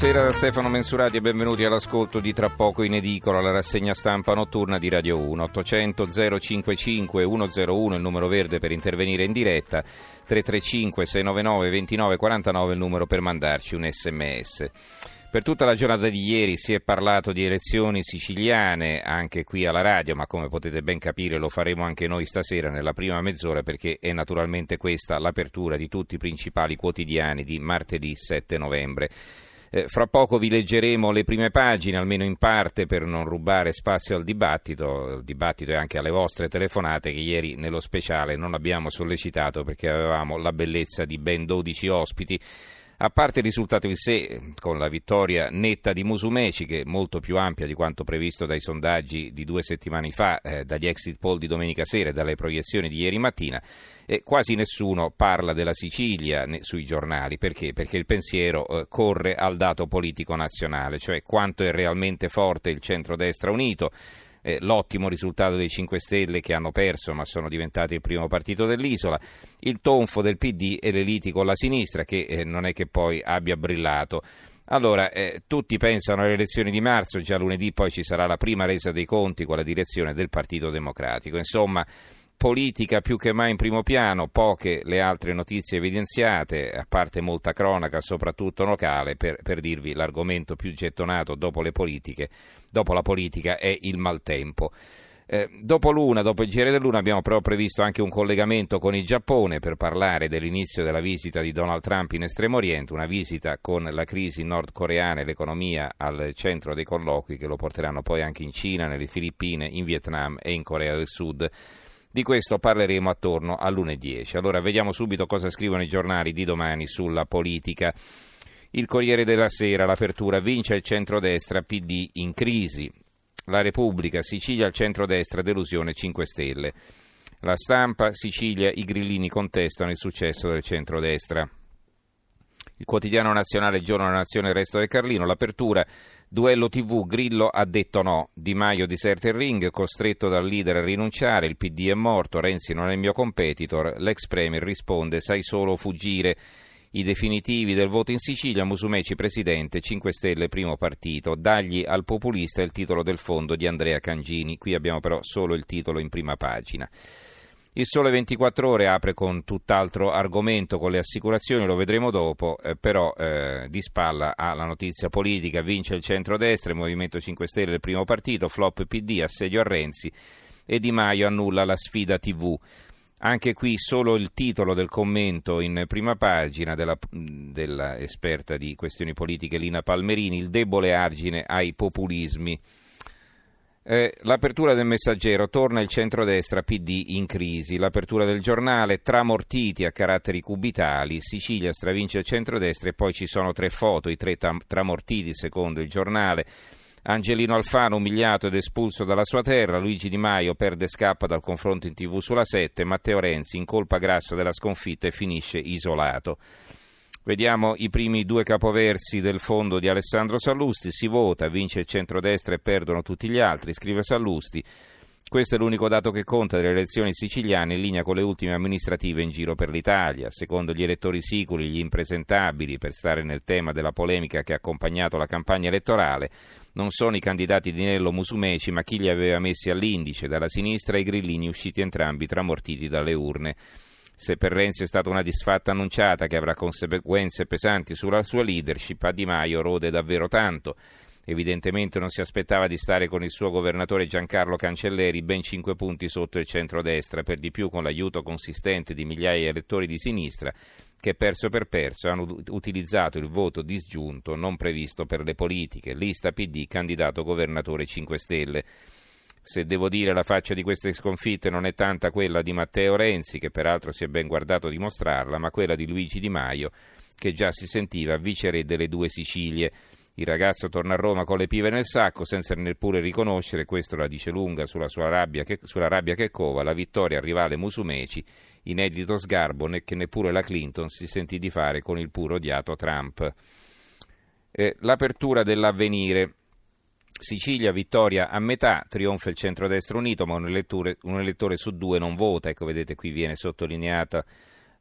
Buonasera da Stefano Mensurati e benvenuti all'ascolto di Tra poco in edicola, la rassegna stampa notturna di Radio 1. 800 055 101 il numero verde per intervenire in diretta, 335 699 2949 il numero per mandarci un sms. Per tutta la giornata di ieri si è parlato di elezioni siciliane anche qui alla radio, ma come potete ben capire lo faremo anche noi stasera nella prima mezz'ora perché è naturalmente questa l'apertura di tutti i principali quotidiani di martedì 7 novembre. Eh, fra poco vi leggeremo le prime pagine, almeno in parte, per non rubare spazio al dibattito, il dibattito e anche alle vostre telefonate che ieri nello speciale non abbiamo sollecitato perché avevamo la bellezza di ben 12 ospiti. A parte il risultato in sé, con la vittoria netta di Musumeci, che è molto più ampia di quanto previsto dai sondaggi di due settimane fa, eh, dagli exit poll di domenica sera e dalle proiezioni di ieri mattina, eh, quasi nessuno parla della Sicilia né, sui giornali. Perché? Perché il pensiero eh, corre al dato politico nazionale, cioè quanto è realmente forte il centrodestra unito eh, l'ottimo risultato dei 5 Stelle che hanno perso ma sono diventati il primo partito dell'isola, il tonfo del PD e le liti con la sinistra che eh, non è che poi abbia brillato. Allora, eh, tutti pensano alle elezioni di marzo, già lunedì poi ci sarà la prima resa dei conti con la direzione del Partito Democratico. Insomma, politica più che mai in primo piano, poche le altre notizie evidenziate, a parte molta cronaca, soprattutto locale, per, per dirvi l'argomento più gettonato dopo le politiche, dopo la politica è il maltempo. Eh, dopo l'una, dopo il giro dell'una, abbiamo però previsto anche un collegamento con il Giappone per parlare dell'inizio della visita di Donald Trump in Estremo Oriente, una visita con la crisi nordcoreana e l'economia al centro dei colloqui che lo porteranno poi anche in Cina, nelle Filippine, in Vietnam e in Corea del Sud. Di questo parleremo attorno all'1.10. Allora vediamo subito cosa scrivono i giornali di domani sulla politica. Il Corriere della Sera, l'apertura vince il centrodestra, PD in crisi. La Repubblica, Sicilia al centrodestra, delusione 5 Stelle. La stampa, Sicilia, i grillini contestano il successo del centrodestra. Il quotidiano nazionale, Giorno della Nazione, il resto del Carlino, l'apertura Duello TV, Grillo ha detto no, Di Maio diserta il ring, costretto dal leader a rinunciare, il PD è morto, Renzi non è il mio competitor, l'ex premier risponde sai solo fuggire. I definitivi del voto in Sicilia, Musumeci presidente, 5 Stelle primo partito, dagli al populista il titolo del fondo di Andrea Cangini, qui abbiamo però solo il titolo in prima pagina. Il Sole 24 Ore apre con tutt'altro argomento, con le assicurazioni, lo vedremo dopo, eh, però eh, di spalla ha la notizia politica, vince il centrodestra, il Movimento 5 Stelle il primo partito, flop PD, assedio a Renzi e Di Maio annulla la sfida TV. Anche qui solo il titolo del commento in prima pagina della, della di questioni politiche Lina Palmerini, il debole argine ai populismi. Eh, l'apertura del messaggero torna il centrodestra PD in crisi. L'apertura del giornale tramortiti a caratteri cubitali. Sicilia stravince il centrodestra e poi ci sono tre foto, i tre tam- tramortiti secondo il giornale. Angelino Alfano umiliato ed espulso dalla sua terra, Luigi Di Maio perde scappa dal confronto in tv sulla 7, Matteo Renzi in colpa grasso della sconfitta e finisce isolato. Vediamo i primi due capoversi del fondo di Alessandro Sallusti. Si vota, vince il centrodestra e perdono tutti gli altri, scrive Sallusti. Questo è l'unico dato che conta delle elezioni siciliane in linea con le ultime amministrative in giro per l'Italia. Secondo gli elettori sicuri, gli impresentabili, per stare nel tema della polemica che ha accompagnato la campagna elettorale, non sono i candidati di Nello Musumeci, ma chi li aveva messi all'indice, dalla sinistra i grillini usciti entrambi tramortiti dalle urne. Se per Renzi è stata una disfatta annunciata che avrà conseguenze pesanti sulla sua leadership, a Di Maio rode davvero tanto. Evidentemente non si aspettava di stare con il suo governatore Giancarlo Cancelleri ben cinque punti sotto il centrodestra, per di più con l'aiuto consistente di migliaia di elettori di sinistra che perso per perso hanno utilizzato il voto disgiunto non previsto per le politiche. Lista PD, candidato governatore 5 Stelle. Se devo dire la faccia di queste sconfitte non è tanta quella di Matteo Renzi, che peraltro si è ben guardato a dimostrarla, ma quella di Luigi Di Maio, che già si sentiva viceré delle due Sicilie. Il ragazzo torna a Roma con le pive nel sacco senza neppure riconoscere, questo la dice lunga sulla sua rabbia che, sulla rabbia che cova, la vittoria al rivale Musumeci, inedito sgarbo che neppure la Clinton si sentì di fare con il puro odiato Trump. Eh, l'apertura dell'avvenire Sicilia, vittoria a metà, trionfa il centrodestra unito, ma un elettore, un elettore su due non vota. Ecco, vedete, qui viene sottolineata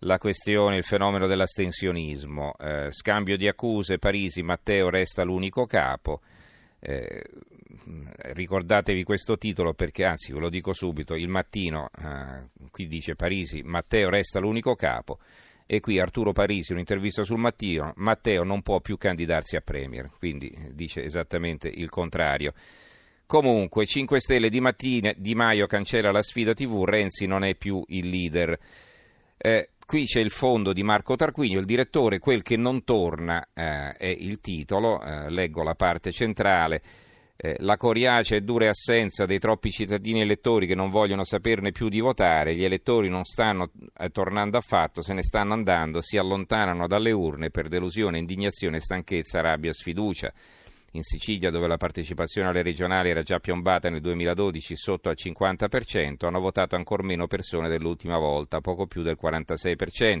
la questione, il fenomeno dell'astensionismo. Eh, scambio di accuse, Parisi, Matteo resta l'unico capo. Eh, ricordatevi questo titolo perché, anzi, ve lo dico subito, il mattino, eh, qui dice Parisi, Matteo resta l'unico capo. E qui Arturo Parisi, un'intervista sul mattino, Matteo non può più candidarsi a Premier, quindi dice esattamente il contrario. Comunque, 5 Stelle di mattina, Di Maio cancella la sfida TV, Renzi non è più il leader. Eh, qui c'è il fondo di Marco Tarquinio, il direttore, quel che non torna eh, è il titolo, eh, leggo la parte centrale. Eh, la coriacea e dura assenza dei troppi cittadini elettori che non vogliono saperne più di votare, gli elettori non stanno eh, tornando affatto, se ne stanno andando, si allontanano dalle urne per delusione, indignazione, stanchezza, rabbia, sfiducia. In Sicilia, dove la partecipazione alle regionali era già piombata nel 2012 sotto al 50%, hanno votato ancora meno persone dell'ultima volta, poco più del 46%.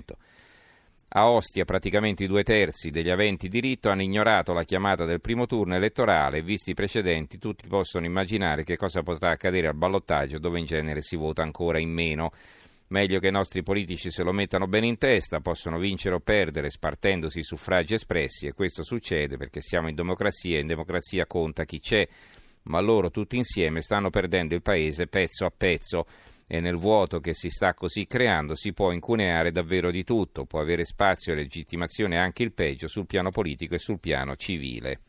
A Ostia praticamente i due terzi degli aventi diritto hanno ignorato la chiamata del primo turno elettorale visti i precedenti tutti possono immaginare che cosa potrà accadere al ballottaggio dove in genere si vota ancora in meno. Meglio che i nostri politici se lo mettano bene in testa, possono vincere o perdere spartendosi i suffragi espressi e questo succede perché siamo in democrazia e in democrazia conta chi c'è, ma loro tutti insieme stanno perdendo il paese pezzo a pezzo e nel vuoto che si sta così creando si può incuneare davvero di tutto, può avere spazio e legittimazione anche il peggio sul piano politico e sul piano civile.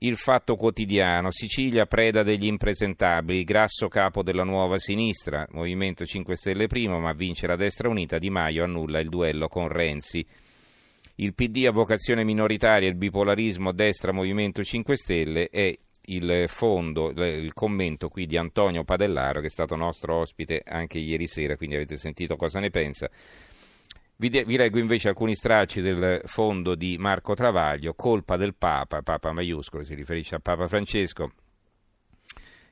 Il fatto quotidiano, Sicilia preda degli impresentabili, grasso capo della nuova sinistra, Movimento 5 Stelle primo, ma vince la destra unita, Di Maio annulla il duello con Renzi. Il PD a vocazione minoritaria, il bipolarismo destra Movimento 5 Stelle e il fondo, il commento qui di Antonio Padellaro, che è stato nostro ospite anche ieri sera, quindi avete sentito cosa ne pensa. Vi, de- vi, leggo invece alcuni stracci del fondo di Marco Travaglio, colpa del Papa, Papa maiuscolo, si riferisce a Papa Francesco.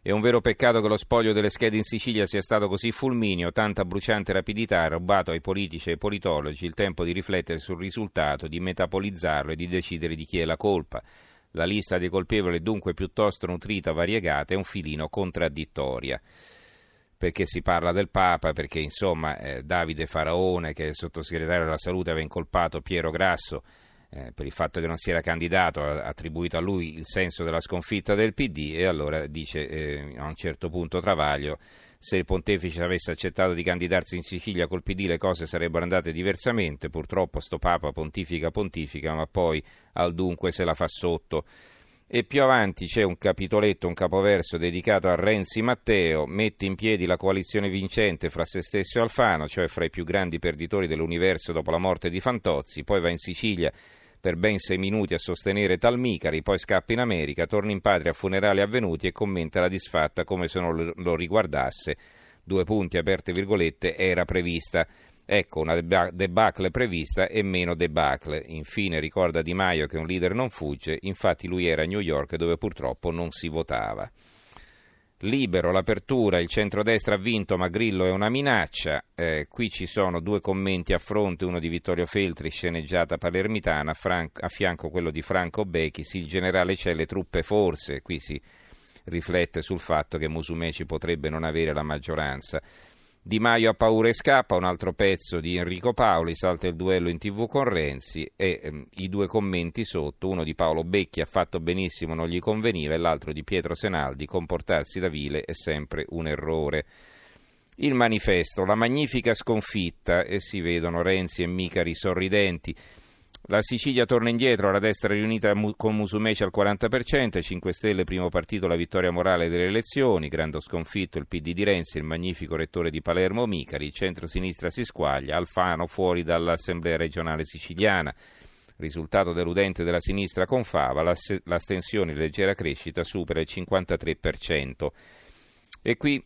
È un vero peccato che lo spoglio delle schede in Sicilia sia stato così fulmineo, tanta bruciante rapidità ha rubato ai politici e ai politologi il tempo di riflettere sul risultato, di metapolizzarlo e di decidere di chi è la colpa. La lista dei colpevoli è dunque piuttosto nutrita, variegata e un filino contraddittoria. Perché si parla del Papa? Perché insomma eh, Davide Faraone, che è il sottosegretario della salute, aveva incolpato Piero Grasso eh, per il fatto che non si era candidato, ha attribuito a lui il senso della sconfitta del PD e allora dice eh, a un certo punto Travaglio se il pontefice avesse accettato di candidarsi in Sicilia col PD le cose sarebbero andate diversamente, purtroppo sto Papa pontifica pontifica, ma poi al dunque se la fa sotto. E più avanti c'è un capitoletto, un capoverso dedicato a Renzi Matteo, mette in piedi la coalizione vincente fra se stesso e Alfano, cioè fra i più grandi perditori dell'universo dopo la morte di Fantozzi, poi va in Sicilia per ben sei minuti a sostenere Talmicari, poi scappa in America, torna in patria a funerali avvenuti e commenta la disfatta come se non lo riguardasse. Due punti, aperte virgolette, era prevista. Ecco, una debacle prevista e meno debacle. Infine ricorda Di Maio che un leader non fugge, infatti lui era a New York dove purtroppo non si votava. Libero, l'apertura, il centrodestra ha vinto ma Grillo è una minaccia. Eh, qui ci sono due commenti a fronte, uno di Vittorio Feltri, sceneggiata palermitana, Fran- a fianco quello di Franco Bechis, il generale c'è le truppe forse. Qui si riflette sul fatto che Musumeci potrebbe non avere la maggioranza. Di Maio ha paura e scappa, un altro pezzo di Enrico Paoli, salta il duello in tv con Renzi e ehm, i due commenti sotto, uno di Paolo Becchi ha fatto benissimo, non gli conveniva e l'altro di Pietro Senaldi, comportarsi da vile è sempre un errore. Il manifesto, la magnifica sconfitta e si vedono Renzi e Micari sorridenti. La Sicilia torna indietro, la destra riunita con Musumeci al 40%, 5 Stelle primo partito la vittoria morale delle elezioni, grande sconfitto il PD di Renzi, il magnifico rettore di Palermo Micari, centro-sinistra si squaglia, Alfano fuori dall'Assemblea regionale siciliana. Risultato deludente della sinistra con Fava, l'astensione in leggera crescita supera il 53%. E qui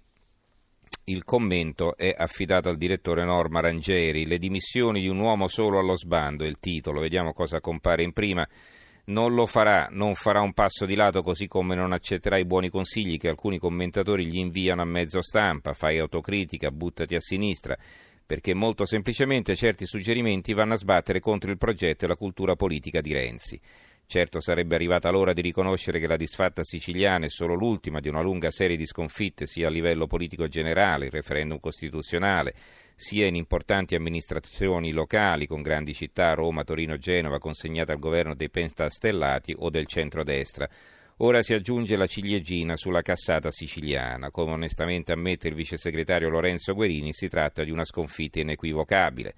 il commento è affidato al direttore Norma Rangeri. Le dimissioni di un uomo solo allo sbando è il titolo. Vediamo cosa compare in prima. Non lo farà, non farà un passo di lato così come non accetterà i buoni consigli che alcuni commentatori gli inviano a mezzo stampa. Fai autocritica, buttati a sinistra perché molto semplicemente certi suggerimenti vanno a sbattere contro il progetto e la cultura politica di Renzi. Certo sarebbe arrivata l'ora di riconoscere che la disfatta siciliana è solo l'ultima di una lunga serie di sconfitte sia a livello politico generale, il referendum costituzionale, sia in importanti amministrazioni locali con grandi città, Roma, Torino, Genova, consegnate al governo dei pentastellati o del centrodestra. Ora si aggiunge la ciliegina sulla cassata siciliana. Come onestamente ammette il vice segretario Lorenzo Guerini, si tratta di una sconfitta inequivocabile.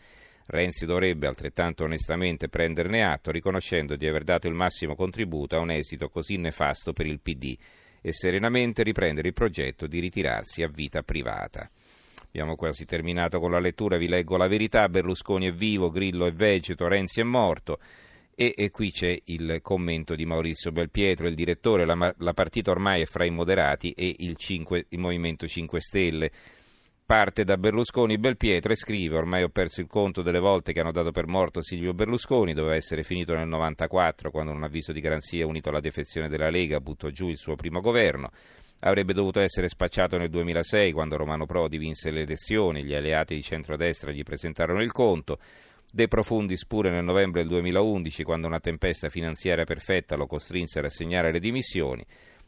Renzi dovrebbe altrettanto onestamente prenderne atto, riconoscendo di aver dato il massimo contributo a un esito così nefasto per il PD e serenamente riprendere il progetto di ritirarsi a vita privata. Abbiamo quasi terminato con la lettura, vi leggo la verità, Berlusconi è vivo, Grillo è vegeto, Renzi è morto. E, e, qui c'è il commento di Maurizio Belpietro, il direttore, la, la partita ormai è fra i moderati e il, 5, il Movimento 5 Stelle parte da Berlusconi Belpietro e scrive ormai ho perso il conto delle volte che hanno dato per morto Silvio Berlusconi, doveva essere finito nel 94 quando un avviso di garanzia unito alla defezione della Lega buttò giù il suo primo governo. Avrebbe dovuto essere spacciato nel 2006 quando Romano Prodi vinse le elezioni, gli alleati di centrodestra gli presentarono il conto. De Profundis pure nel novembre del 2011 quando una tempesta finanziaria perfetta lo costrinse a rassegnare le dimissioni.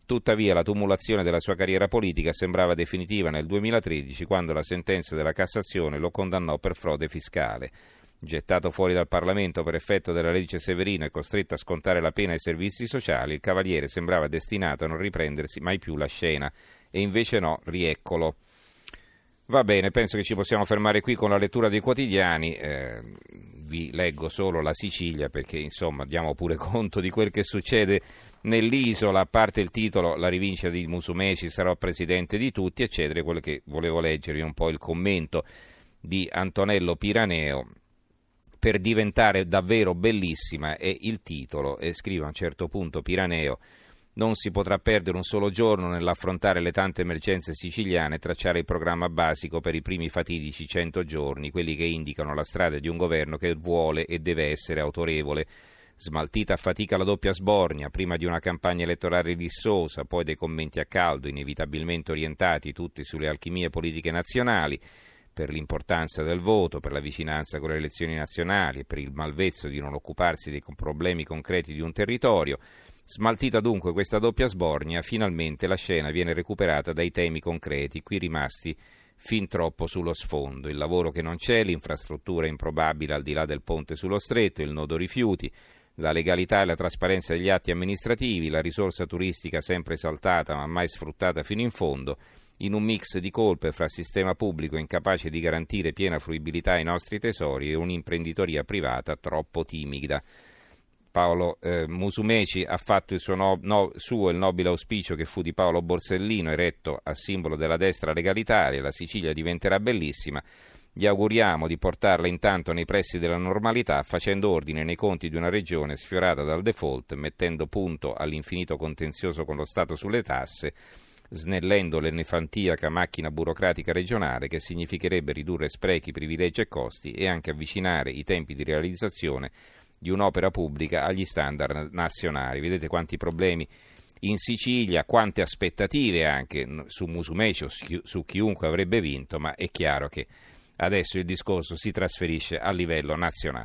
Tuttavia la tumulazione della sua carriera politica sembrava definitiva nel 2013 quando la sentenza della Cassazione lo condannò per frode fiscale. Gettato fuori dal Parlamento per effetto della legge Severino e costretto a scontare la pena ai servizi sociali, il Cavaliere sembrava destinato a non riprendersi mai più la scena. E invece no, rieccolo. Va bene, penso che ci possiamo fermare qui con la lettura dei quotidiani. Eh, vi leggo solo la Sicilia perché insomma diamo pure conto di quel che succede nell'isola, a parte il titolo La rivincita di Musumeci sarò presidente di tutti, eccetera, quello che volevo leggervi un po' il commento di Antonello Piraneo per diventare davvero bellissima è il titolo e scrive a un certo punto Piraneo non si potrà perdere un solo giorno nell'affrontare le tante emergenze siciliane e tracciare il programma basico per i primi fatidici cento giorni, quelli che indicano la strada di un governo che vuole e deve essere autorevole Smaltita a fatica la doppia sbornia, prima di una campagna elettorale rissosa, poi dei commenti a caldo, inevitabilmente orientati tutti sulle alchimie politiche nazionali, per l'importanza del voto, per la vicinanza con le elezioni nazionali e per il malvezzo di non occuparsi dei problemi concreti di un territorio. Smaltita dunque questa doppia sbornia, finalmente la scena viene recuperata dai temi concreti, qui rimasti fin troppo sullo sfondo. Il lavoro che non c'è, l'infrastruttura improbabile al di là del ponte sullo stretto, il nodo rifiuti, la legalità e la trasparenza degli atti amministrativi, la risorsa turistica sempre esaltata ma mai sfruttata fino in fondo, in un mix di colpe fra sistema pubblico incapace di garantire piena fruibilità ai nostri tesori e un'imprenditoria privata troppo timida. Paolo eh, Musumeci ha fatto il suo, no, no, suo il nobile auspicio che fu di Paolo Borsellino, eretto a simbolo della destra legalitaria, la Sicilia diventerà bellissima. Gli auguriamo di portarla intanto nei pressi della normalità, facendo ordine nei conti di una regione sfiorata dal default, mettendo punto all'infinito contenzioso con lo Stato sulle tasse, snellendo l'elefantiaca macchina burocratica regionale che significherebbe ridurre sprechi, privilegi e costi e anche avvicinare i tempi di realizzazione di un'opera pubblica agli standard nazionali. Vedete quanti problemi in Sicilia, quante aspettative anche su Musumeci o su chiunque avrebbe vinto, ma è chiaro che Adesso il discorso si trasferisce a livello nazionale.